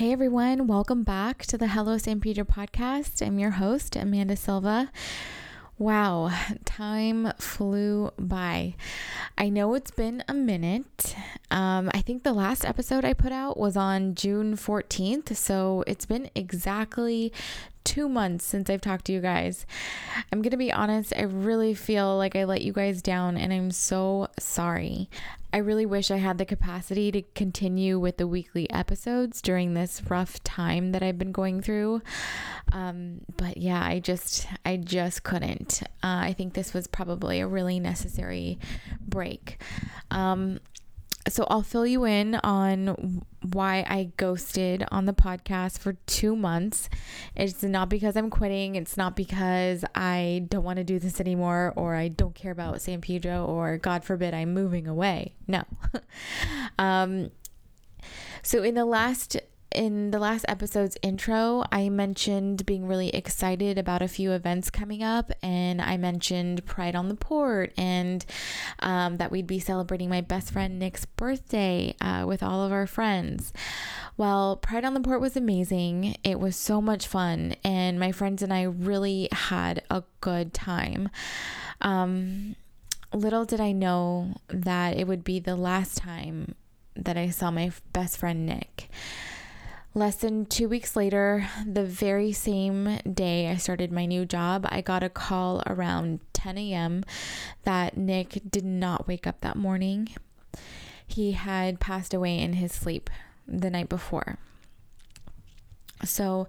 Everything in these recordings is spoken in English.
Hey everyone, welcome back to the Hello San Pedro podcast. I'm your host, Amanda Silva. Wow, time flew by. I know it's been a minute. Um, I think the last episode I put out was on June 14th, so it's been exactly two months since I've talked to you guys. I'm going to be honest, I really feel like I let you guys down, and I'm so sorry. I really wish I had the capacity to continue with the weekly episodes during this rough time that I've been going through. Um, but yeah, I just, I just couldn't. Uh, I think this was probably a really necessary break. Um, so I'll fill you in on why I ghosted on the podcast for two months. It's not because I'm quitting. It's not because I don't want to do this anymore or I don't care about San Pedro or God forbid I'm moving away. No. um, so in the last in the last episode's intro, I mentioned being really excited about a few events coming up, and I mentioned Pride on the Port and um, that we'd be celebrating my best friend Nick's birthday uh, with all of our friends. Well, Pride on the Port was amazing. It was so much fun, and my friends and I really had a good time. Um, little did I know that it would be the last time that I saw my best friend Nick. Less than two weeks later, the very same day I started my new job, I got a call around 10 a.m. that Nick did not wake up that morning. He had passed away in his sleep the night before. So,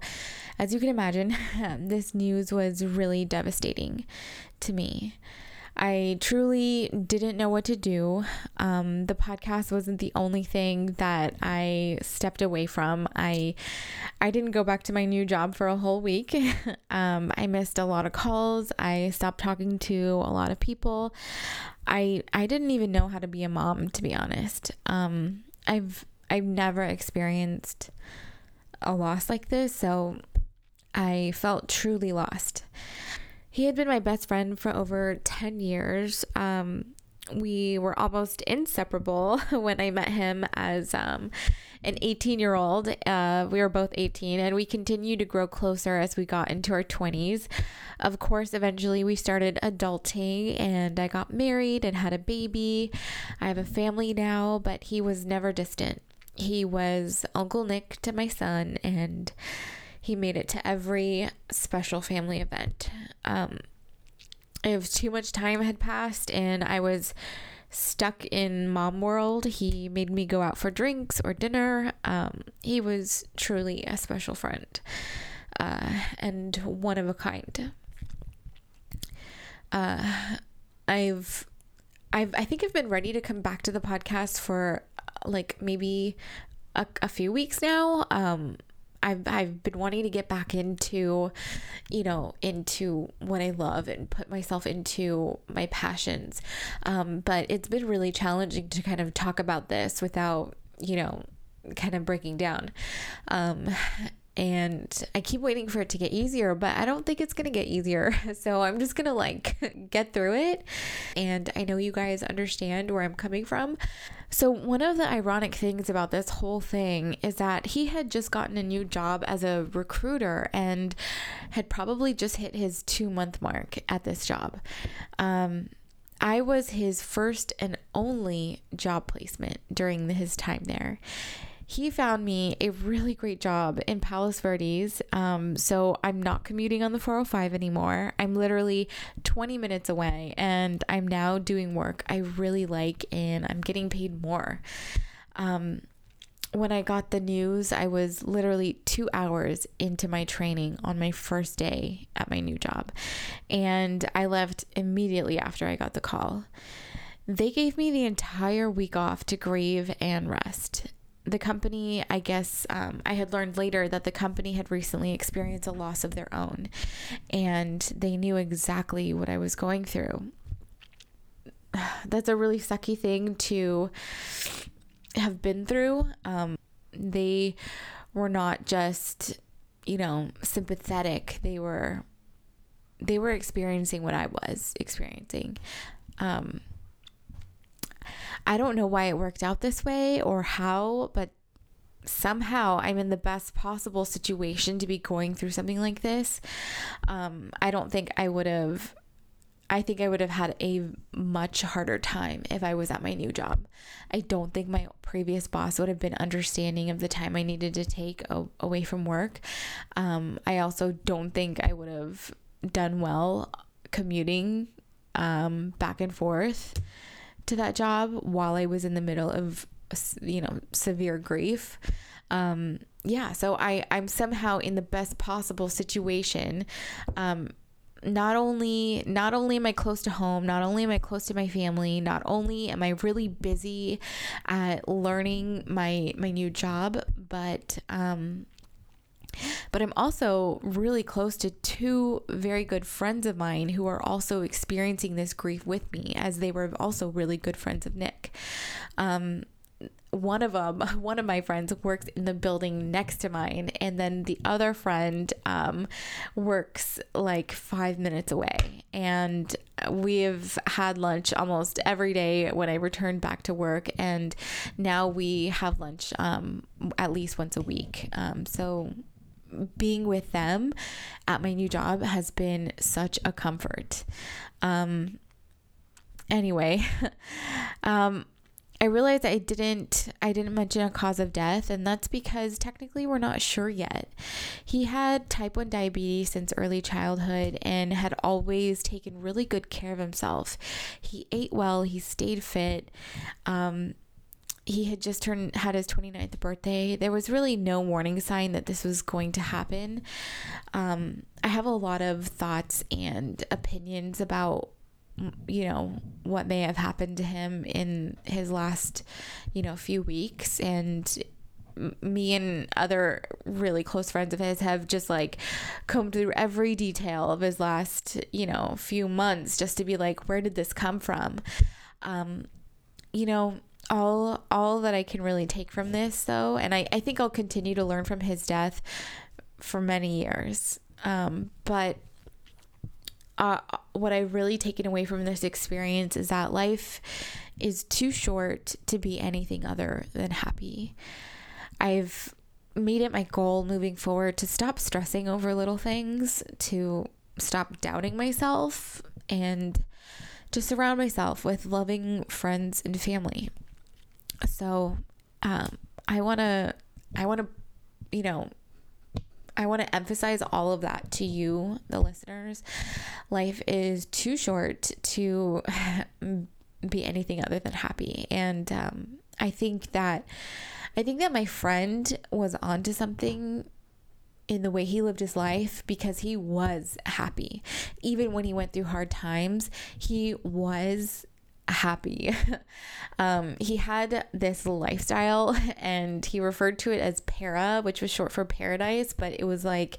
as you can imagine, this news was really devastating to me. I truly didn't know what to do. Um, the podcast wasn't the only thing that I stepped away from. I I didn't go back to my new job for a whole week. um, I missed a lot of calls. I stopped talking to a lot of people. I I didn't even know how to be a mom, to be honest. Um, I've I've never experienced a loss like this, so I felt truly lost. He had been my best friend for over 10 years. Um, we were almost inseparable when I met him as um, an 18 year old. Uh, we were both 18, and we continued to grow closer as we got into our 20s. Of course, eventually we started adulting, and I got married and had a baby. I have a family now, but he was never distant. He was Uncle Nick to my son, and he made it to every special family event. Um, if too much time had passed and I was stuck in mom world, he made me go out for drinks or dinner. Um, he was truly a special friend uh, and one of a kind. Uh, I've, I've, I think I've been ready to come back to the podcast for like maybe a, a few weeks now. Um, I've I've been wanting to get back into, you know, into what I love and put myself into my passions. Um, but it's been really challenging to kind of talk about this without, you know, kind of breaking down. Um, and I keep waiting for it to get easier, but I don't think it's going to get easier. So I'm just going to like get through it. And I know you guys understand where I'm coming from. So, one of the ironic things about this whole thing is that he had just gotten a new job as a recruiter and had probably just hit his two month mark at this job. Um, I was his first and only job placement during his time there he found me a really great job in Palos Verdes. Um, so I'm not commuting on the 405 anymore. I'm literally 20 minutes away and I'm now doing work I really like and I'm getting paid more. Um, when I got the news, I was literally two hours into my training on my first day at my new job. And I left immediately after I got the call. they gave me the entire week off to grieve and rest. The company, I guess, um, I had learned later that the company had recently experienced a loss of their own, and they knew exactly what I was going through. That's a really sucky thing to have been through. Um, they were not just, you know, sympathetic. They were they were experiencing what I was experiencing. Um, I don't know why it worked out this way or how, but somehow I'm in the best possible situation to be going through something like this. Um, I don't think I would have. I think I would have had a much harder time if I was at my new job. I don't think my previous boss would have been understanding of the time I needed to take away from work. Um, I also don't think I would have done well commuting um, back and forth to that job while I was in the middle of you know severe grief. Um, yeah, so I I'm somehow in the best possible situation. Um, not only not only am I close to home, not only am I close to my family, not only am I really busy at learning my my new job, but um, but I'm also really close to two very good friends of mine who are also experiencing this grief with me, as they were also really good friends of Nick. Um, one of them, one of my friends works in the building next to mine, and then the other friend um, works like five minutes away. And we've had lunch almost every day when I returned back to work, and now we have lunch um, at least once a week. Um, so being with them at my new job has been such a comfort. Um, anyway, um, I realized I didn't I didn't mention a cause of death and that's because technically we're not sure yet. He had type 1 diabetes since early childhood and had always taken really good care of himself. He ate well, he stayed fit. Um, he had just turned had his 29th birthday. There was really no warning sign that this was going to happen. Um, i have a lot of thoughts and opinions about you know what may have happened to him in his last you know few weeks. And me and other really close friends of his have just like combed through every detail of his last you know few months just to be like where did this come from? Um you know all all that I can really take from this though, and I, I think I'll continue to learn from his death for many years. Um, but uh, what I've really taken away from this experience is that life is too short to be anything other than happy. I've made it my goal moving forward to stop stressing over little things, to stop doubting myself, and to surround myself with loving friends and family. So um, I want to, I want to, you know, I want to emphasize all of that to you, the listeners. Life is too short to be anything other than happy. And um, I think that, I think that my friend was onto something in the way he lived his life because he was happy. Even when he went through hard times, he was happy. um, he had this lifestyle and he referred to it as para, which was short for paradise, but it was like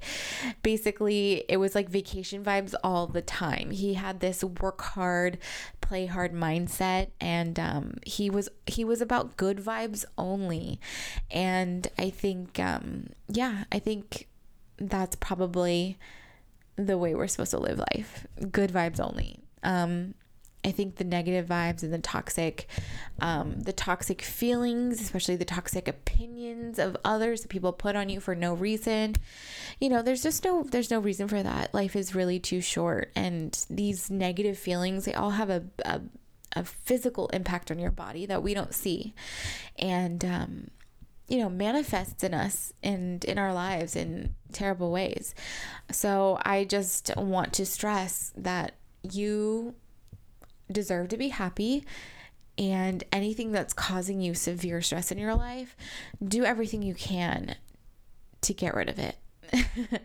basically it was like vacation vibes all the time. He had this work hard, play hard mindset and um, he was he was about good vibes only. And I think um, yeah, I think that's probably the way we're supposed to live life. Good vibes only. Um, I think the negative vibes and the toxic, um, the toxic feelings, especially the toxic opinions of others that people put on you for no reason, you know, there's just no, there's no reason for that. Life is really too short, and these negative feelings, they all have a, a, a physical impact on your body that we don't see, and um, you know manifests in us and in our lives in terrible ways. So I just want to stress that you deserve to be happy and anything that's causing you severe stress in your life, do everything you can to get rid of it.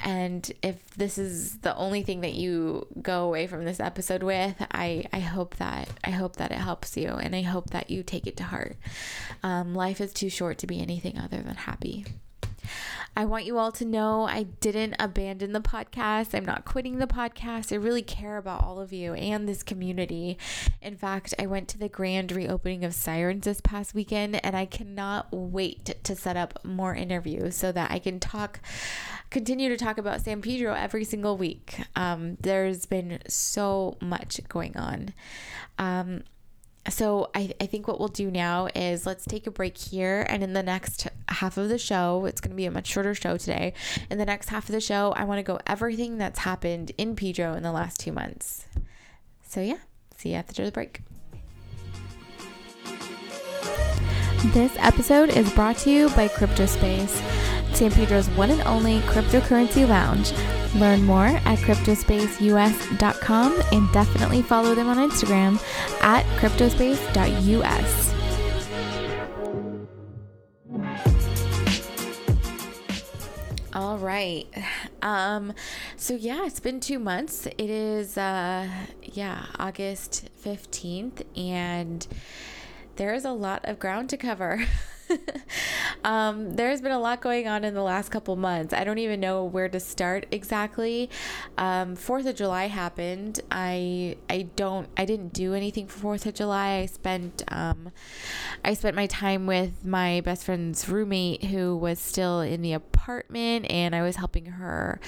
and if this is the only thing that you go away from this episode with, I, I hope that I hope that it helps you and I hope that you take it to heart. Um, life is too short to be anything other than happy. I want you all to know I didn't abandon the podcast. I'm not quitting the podcast. I really care about all of you and this community. In fact, I went to the grand reopening of Sirens this past weekend and I cannot wait to set up more interviews so that I can talk, continue to talk about San Pedro every single week. Um, there's been so much going on. Um, so I, I think what we'll do now is let's take a break here and in the next half of the show it's going to be a much shorter show today. In the next half of the show i want to go everything that's happened in pedro in the last two months. So yeah see you after the break. This episode is brought to you by cryptospace san pedro's one and only cryptocurrency lounge Learn more at cryptospaceus.com and definitely follow them on Instagram at cryptospace.us. All right. Um, so yeah, it's been two months. It is uh yeah, August 15th, and there is a lot of ground to cover. um, there's been a lot going on in the last couple months. I don't even know where to start exactly. Um, Fourth of July happened. I I don't I didn't do anything for Fourth of July. I spent um, I spent my time with my best friend's roommate who was still in the apartment, and I was helping her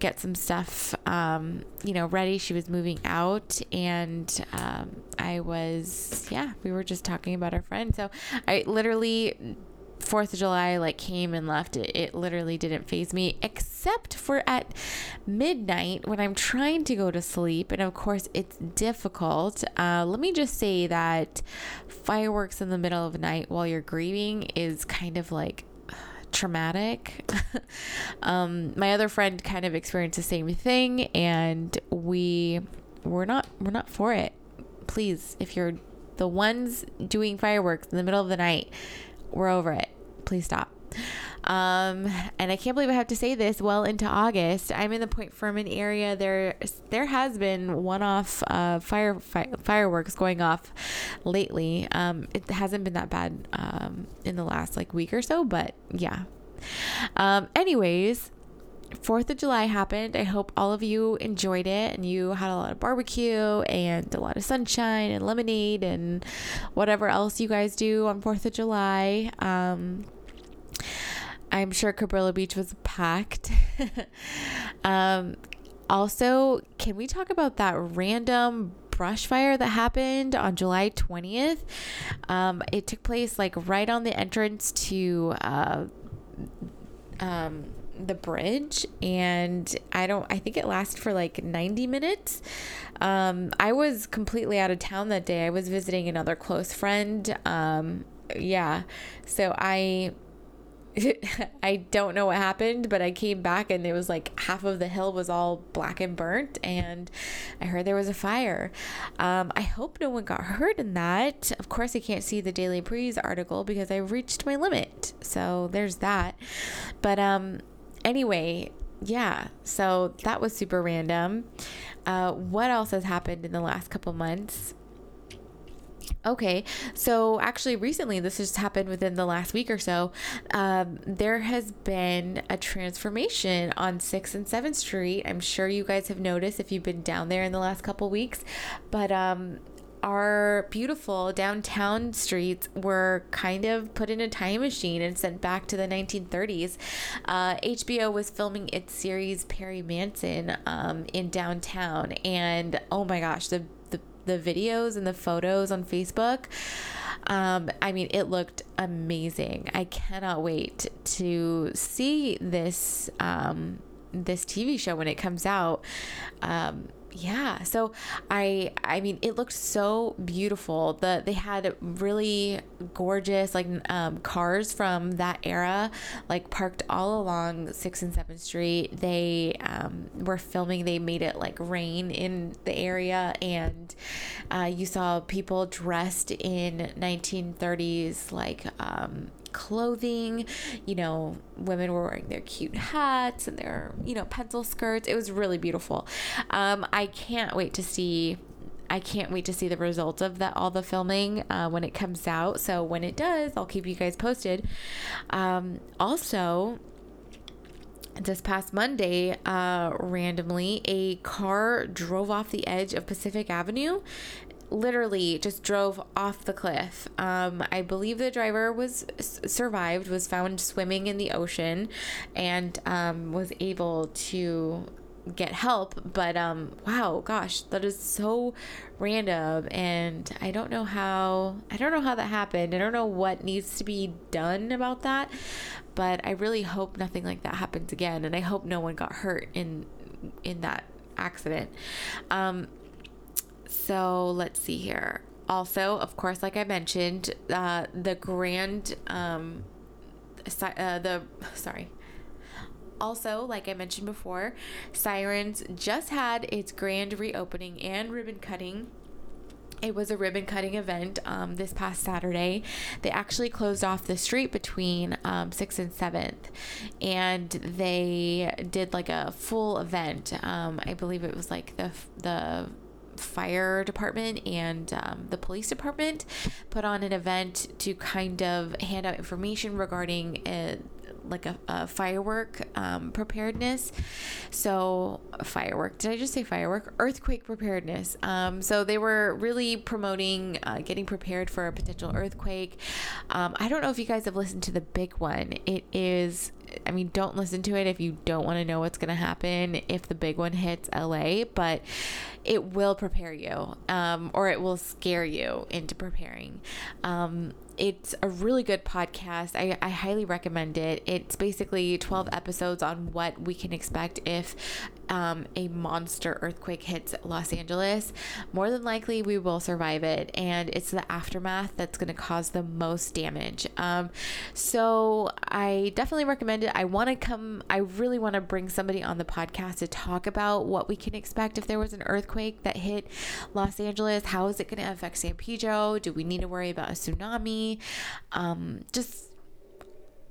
get some stuff um, you know ready. She was moving out, and um, I was yeah we were just talking about our friend. So I literally Fourth of July like came and left. It, it literally didn't phase me, except for at midnight when I'm trying to go to sleep. And of course, it's difficult. Uh, let me just say that fireworks in the middle of the night while you're grieving is kind of like traumatic. um, my other friend kind of experienced the same thing, and we we're not we're not for it. Please, if you're the ones doing fireworks in the middle of the night, we're over it. Please stop. Um, and I can't believe I have to say this well into August. I'm in the Point Fermin area. There, there has been one-off uh, fire, fireworks going off lately. Um, it hasn't been that bad um, in the last like week or so, but yeah. Um, anyways, Fourth of July happened. I hope all of you enjoyed it and you had a lot of barbecue and a lot of sunshine and lemonade and whatever else you guys do on Fourth of July. Um, I'm sure Cabrillo Beach was packed. um, also, can we talk about that random brush fire that happened on July 20th? Um, it took place like right on the entrance to. Uh, um, the bridge and I don't I think it lasted for like 90 minutes. Um, I was completely out of town that day. I was visiting another close friend. Um, yeah. So I I don't know what happened, but I came back and it was like half of the hill was all black and burnt, and I heard there was a fire. Um, I hope no one got hurt in that. Of course, I can't see the Daily Breeze article because I reached my limit, so there's that. But um, anyway, yeah, so that was super random. Uh, what else has happened in the last couple months? Okay, so actually, recently, this just happened within the last week or so. Um, there has been a transformation on 6th and 7th Street. I'm sure you guys have noticed if you've been down there in the last couple weeks. But um, our beautiful downtown streets were kind of put in a time machine and sent back to the 1930s. Uh, HBO was filming its series Perry Mason um, in downtown, and oh my gosh, the, the the videos and the photos on Facebook. Um, I mean, it looked amazing. I cannot wait to see this um, this TV show when it comes out. Um, yeah so i i mean it looked so beautiful. The they had really gorgeous like um, cars from that era like parked all along 6th and 7th street. They um, were filming. They made it like rain in the area. And uh, you saw people dressed in 1930s like um, clothing. You know, women were wearing their cute hats and their, you know, pencil skirts. It was really beautiful. Um, I can't wait to see I can't wait to see the results of that all the filming uh, when it comes out. So when it does, I'll keep you guys posted. Um, also, this past Monday, uh, randomly, a car drove off the edge of Pacific Avenue. Literally just drove off the cliff. Um, I believe the driver was survived, was found swimming in the ocean, and um, was able to get help but um wow gosh that is so random and i don't know how i don't know how that happened i don't know what needs to be done about that but i really hope nothing like that happens again and i hope no one got hurt in in that accident um so let's see here also of course like i mentioned uh the grand um uh, the sorry also, like I mentioned before, Sirens just had its grand reopening and ribbon cutting it was a ribbon cutting event um, this past Saturday. They actually closed off the street between um, 6th and 7th, and they did like a full event. Um, I believe it was like the the fire department and um, the police department put on an event to kind of hand out information regarding uh, like a, a firework um, preparedness. So, firework. Did I just say firework? Earthquake preparedness. Um, so they were really promoting uh, getting prepared for a potential earthquake. Um, I don't know if you guys have listened to the big one. It is I mean, don't listen to it if you don't want to know what's going to happen if the big one hits LA, but it will prepare you um, or it will scare you into preparing. Um, it's a really good podcast. I, I highly recommend it. It's basically 12 episodes on what we can expect if um, a monster earthquake hits Los Angeles. More than likely, we will survive it, and it's the aftermath that's going to cause the most damage. Um, so, I definitely recommend it. I want to come, I really want to bring somebody on the podcast to talk about what we can expect if there was an earthquake that hit Los Angeles. How is it going to affect San Pedro? Do we need to worry about a tsunami? um, just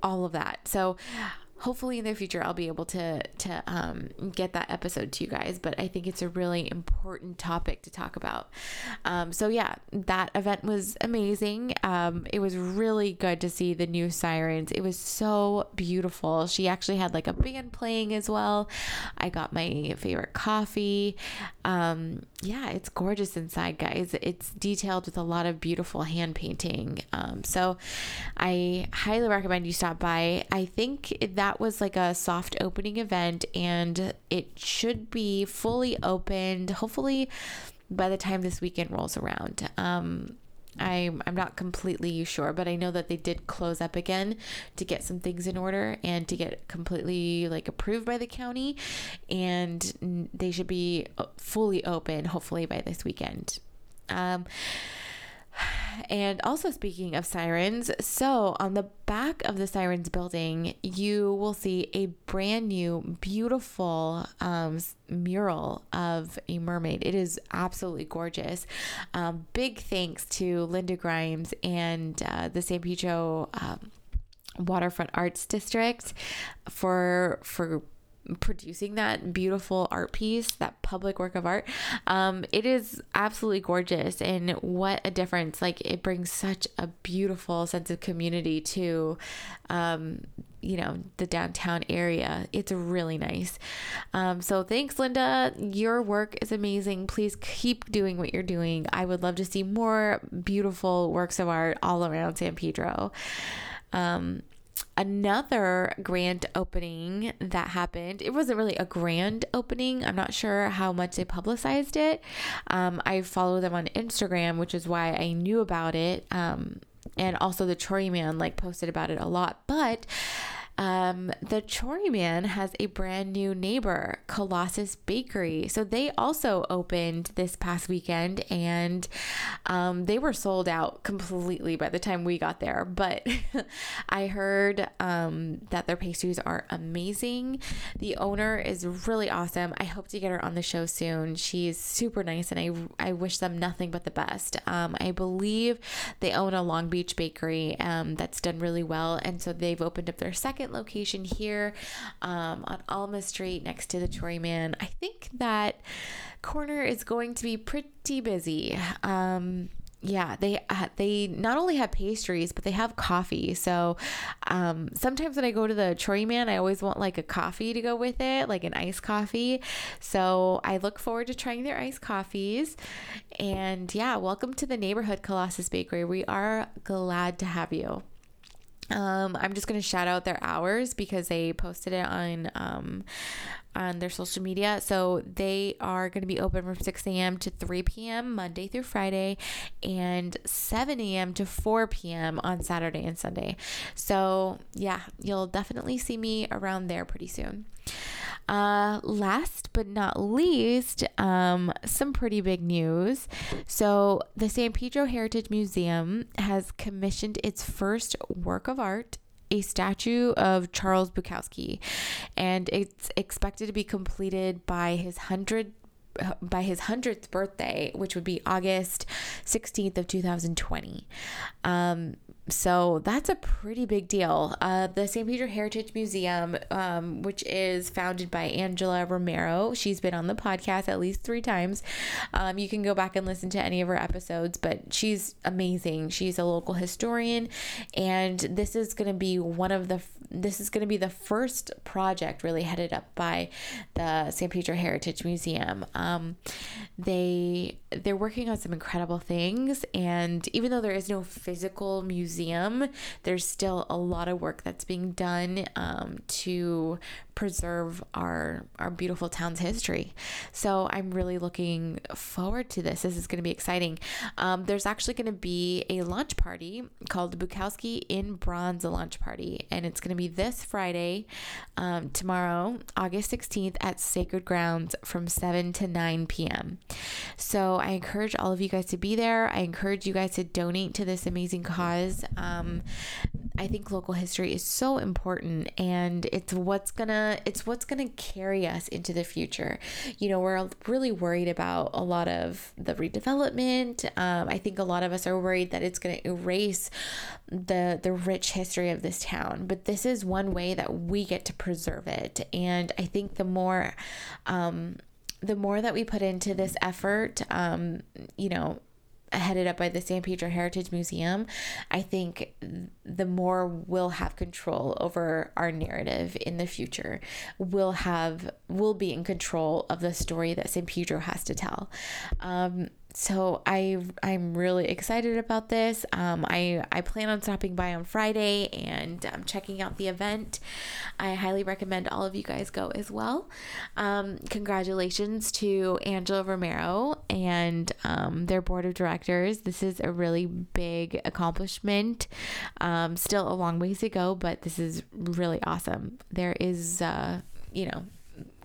all of that. So hopefully in the future I'll be able to to um, get that episode to you guys. But I think it's a really important topic to talk about. Um, so yeah, that event was amazing. Um, it was really good to see the new sirens. It was so beautiful. She actually had like a band playing as well. I got my favorite coffee. Um, yeah, it's gorgeous inside, guys. It's detailed with a lot of beautiful hand painting. Um, so I highly recommend you stop by. I think that that was like a soft opening event and it should be fully opened hopefully by the time this weekend rolls around. Um, I'm, I'm not completely sure, but I know that they did close up again to get some things in order and to get completely like approved by the county. And they should be uh, fully open hopefully by this weekend. Um, and also, speaking of sirens, so on the back of the sirens building, you will see a brand new, beautiful um, mural of a mermaid. It is absolutely gorgeous. Um, big thanks to Linda Grimes and uh, the San Pedro. Um, Waterfront Arts District for for producing that beautiful art piece, that public work of art. Um, it is absolutely gorgeous, and what a difference! Like it brings such a beautiful sense of community to, um, you know, the downtown area. It's really nice. Um, so thanks, Linda. Your work is amazing. Please keep doing what you're doing. I would love to see more beautiful works of art all around San Pedro. Um, another grand opening that happened. It wasn't really a grand opening. I'm not sure how much they publicized it. Um, I follow them on Instagram, which is why I knew about it. Um, and also the Chori Man like posted about it a lot. But Um, the Chori Man has a brand new neighbor, Colossus Bakery. So they also opened this past weekend and um, they were sold out completely by the time we got there. But I heard um, that their pastries are amazing. The owner is really awesome. I hope to get her on the show soon. She's super nice and I, I wish them nothing but the best. Um, I believe they own a Long Beach bakery um, that's done really well. And so they've opened up their second location here um, on Alma Street next to the Chori Man. I think that corner is going to be pretty busy. Um, yeah, they uh, they not only have pastries, but they have coffee. So um, sometimes when I go to the Chori Man, I always want like a coffee to go with it, like an iced coffee. So I look forward to trying their iced coffees. And yeah, welcome to the neighborhood Colossus Bakery. We are glad to have you. Um, I'm just gonna shout out their hours because they posted it on um, on their social media. So they are going to be open from 6 a.m. to 3 p.m. Monday through Friday, and 7 a.m. to 4 p.m. on Saturday and Sunday. So yeah, you'll definitely see me around there pretty soon. Uh, last but not least, um, some pretty big news. So, the San Pedro Heritage Museum has commissioned its first work of art a statue of Charles Bukowski, and it's expected to be completed by his hundred by his 100th birthday, which would be August 16th of 2020. Um, so that's a pretty big deal. Uh, the San Pedro Heritage Museum, um, which is founded by Angela Romero, she's been on the podcast at least three times. Um, you can go back and listen to any of her episodes, but she's amazing. She's a local historian, and this is going to be one of the this is going to be the first project really headed up by the San Pedro Heritage Museum. Um, they they're working on some incredible things, and even though there is no physical museum museum, there's still a lot of work that's being done um, to preserve our our beautiful town's history. So I'm really looking forward to this. This is going to be exciting. Um, there's actually going to be a launch party called the Bukowski in Bronze launch party, and it's going to be this Friday, um, tomorrow, August 16th at Sacred Grounds from 7 to 9 p.m. So I encourage all of you guys to be there. I encourage you guys to donate to this amazing cause. Um, I think local history is so important, and it's what's gonna it's what's going to carry us into the future. You know, we're really worried about a lot of the redevelopment. Um, I think a lot of us are worried that it's going to erase the the rich history of this town, but this is one way that we get to preserve it. And I think the more um, the more that we put into this effort, um, you know, headed up by the San Pedro Heritage Museum, I think the more we'll have control over our narrative in the future. We'll have we'll be in control of the story that San Pedro has to tell. Um, so I I'm really excited about this. Um, I I plan on stopping by on Friday and um, checking out the event. I highly recommend all of you guys go as well. Um, congratulations to Angela Romero and um, their board of directors. This is a really big accomplishment. Um, still a long ways to go, but this is really awesome. There is uh, you know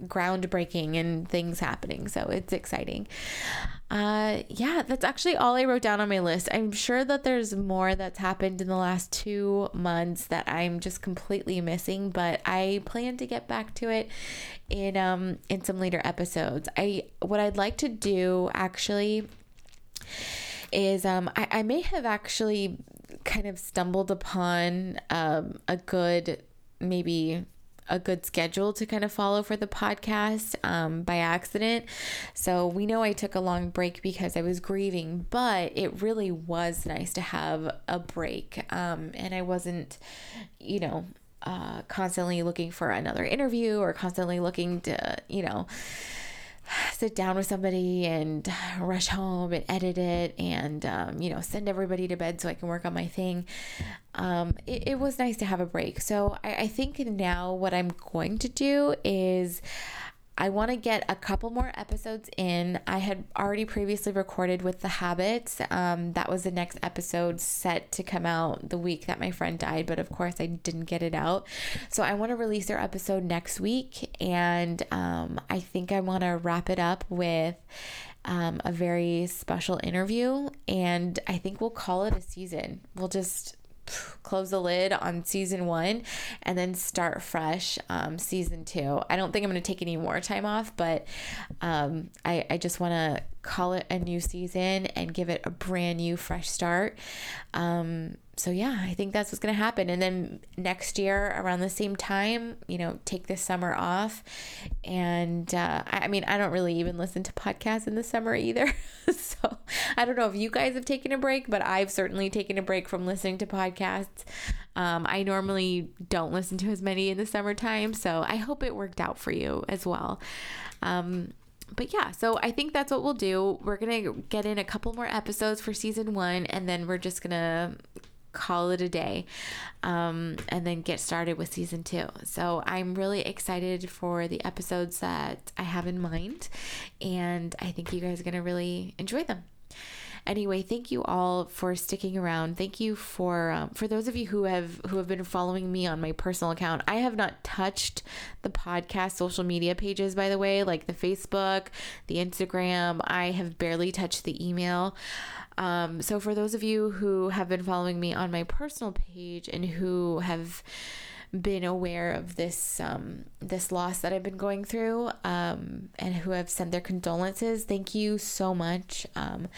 groundbreaking and things happening. So it's exciting. Uh, yeah, that's actually all I wrote down on my list. I'm sure that there's more that's happened in the last two months that I'm just completely missing, but I plan to get back to it in um in some later episodes. I what I'd like to do actually is um I, I may have actually kind of stumbled upon um a good maybe a good schedule to kind of follow for the podcast um, by accident. So we know I took a long break because I was grieving, but it really was nice to have a break. Um, and I wasn't, you know, uh, constantly looking for another interview or constantly looking to, you know, sit down with somebody and rush home and edit it and um, you know send everybody to bed so i can work on my thing. Um, it, it, was nice to have a break. So I, I think now what i'm going to do is I want to get a couple more episodes in. I had already previously recorded with the habits. Um, that was the next episode set to come out the week that my friend died, but of course I didn't get it out. So I want to release their episode next week, and um, I think I want to wrap it up with um, a very special interview, and I think we'll call it a season. We'll just close the lid on season one and then start fresh um, season two. I don't think I'm going to take any more time off, but um, I, I just want to call it a new season and give it a brand new, fresh start. Um, so yeah, I think that's what's going to happen. And then next year, around the same time, you know, take this summer off. And uh, I mean, I don't really even listen to podcasts in the summer either. so I don't know if you guys have taken a break, but I've certainly taken a break from listening to podcasts. Um, I normally don't listen to as many in the summertime, so I hope it worked out for you as well. Um, but yeah, so I think that's what we'll do. We're going to get in a couple more episodes for season one, and then we're just going to call it a day um, and then get started with season two. So I'm really excited for the episodes that I have in mind, and I think you guys are going to really enjoy them. Anyway, thank you all for sticking around. Thank you for um, for those of you who have who have been following me on my personal account. I have not touched the podcast social media pages, by the way, like the Facebook, the Instagram. I have barely touched the email. Um, so for those of you who have been following me on my personal page and who have been aware of this um, this loss that I've been going through um, and who have sent their condolences. Thank you so much. Um,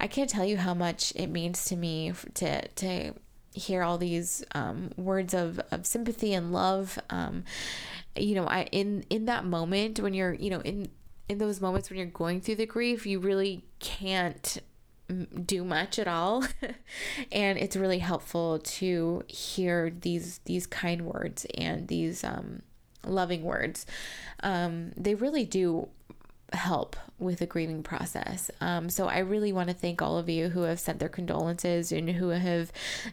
I can't tell you how much it means to me to to hear all these um, words of, of sympathy and love. Um, you know, I in in that moment when you're you know in in those moments when you're going through the grief, you really can't do much at all and it's really helpful to hear these these kind words and these um, loving words um, they really do help with the grieving process. Um, so I really want to thank all of you who have sent their condolences and who have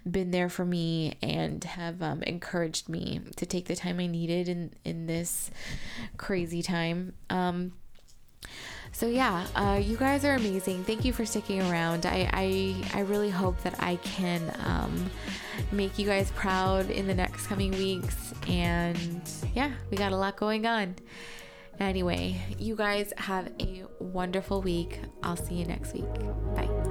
been there for me and have um, encouraged me to take the time I needed in in this crazy time. Um, so yeah, uh, you guys are amazing. Thank you for sticking around. I I, I really hope that I can um, make you guys proud in the next coming weeks. And yeah, we got a lot going on. Anyway, you guys have a wonderful week. I'll see you next week. Bye.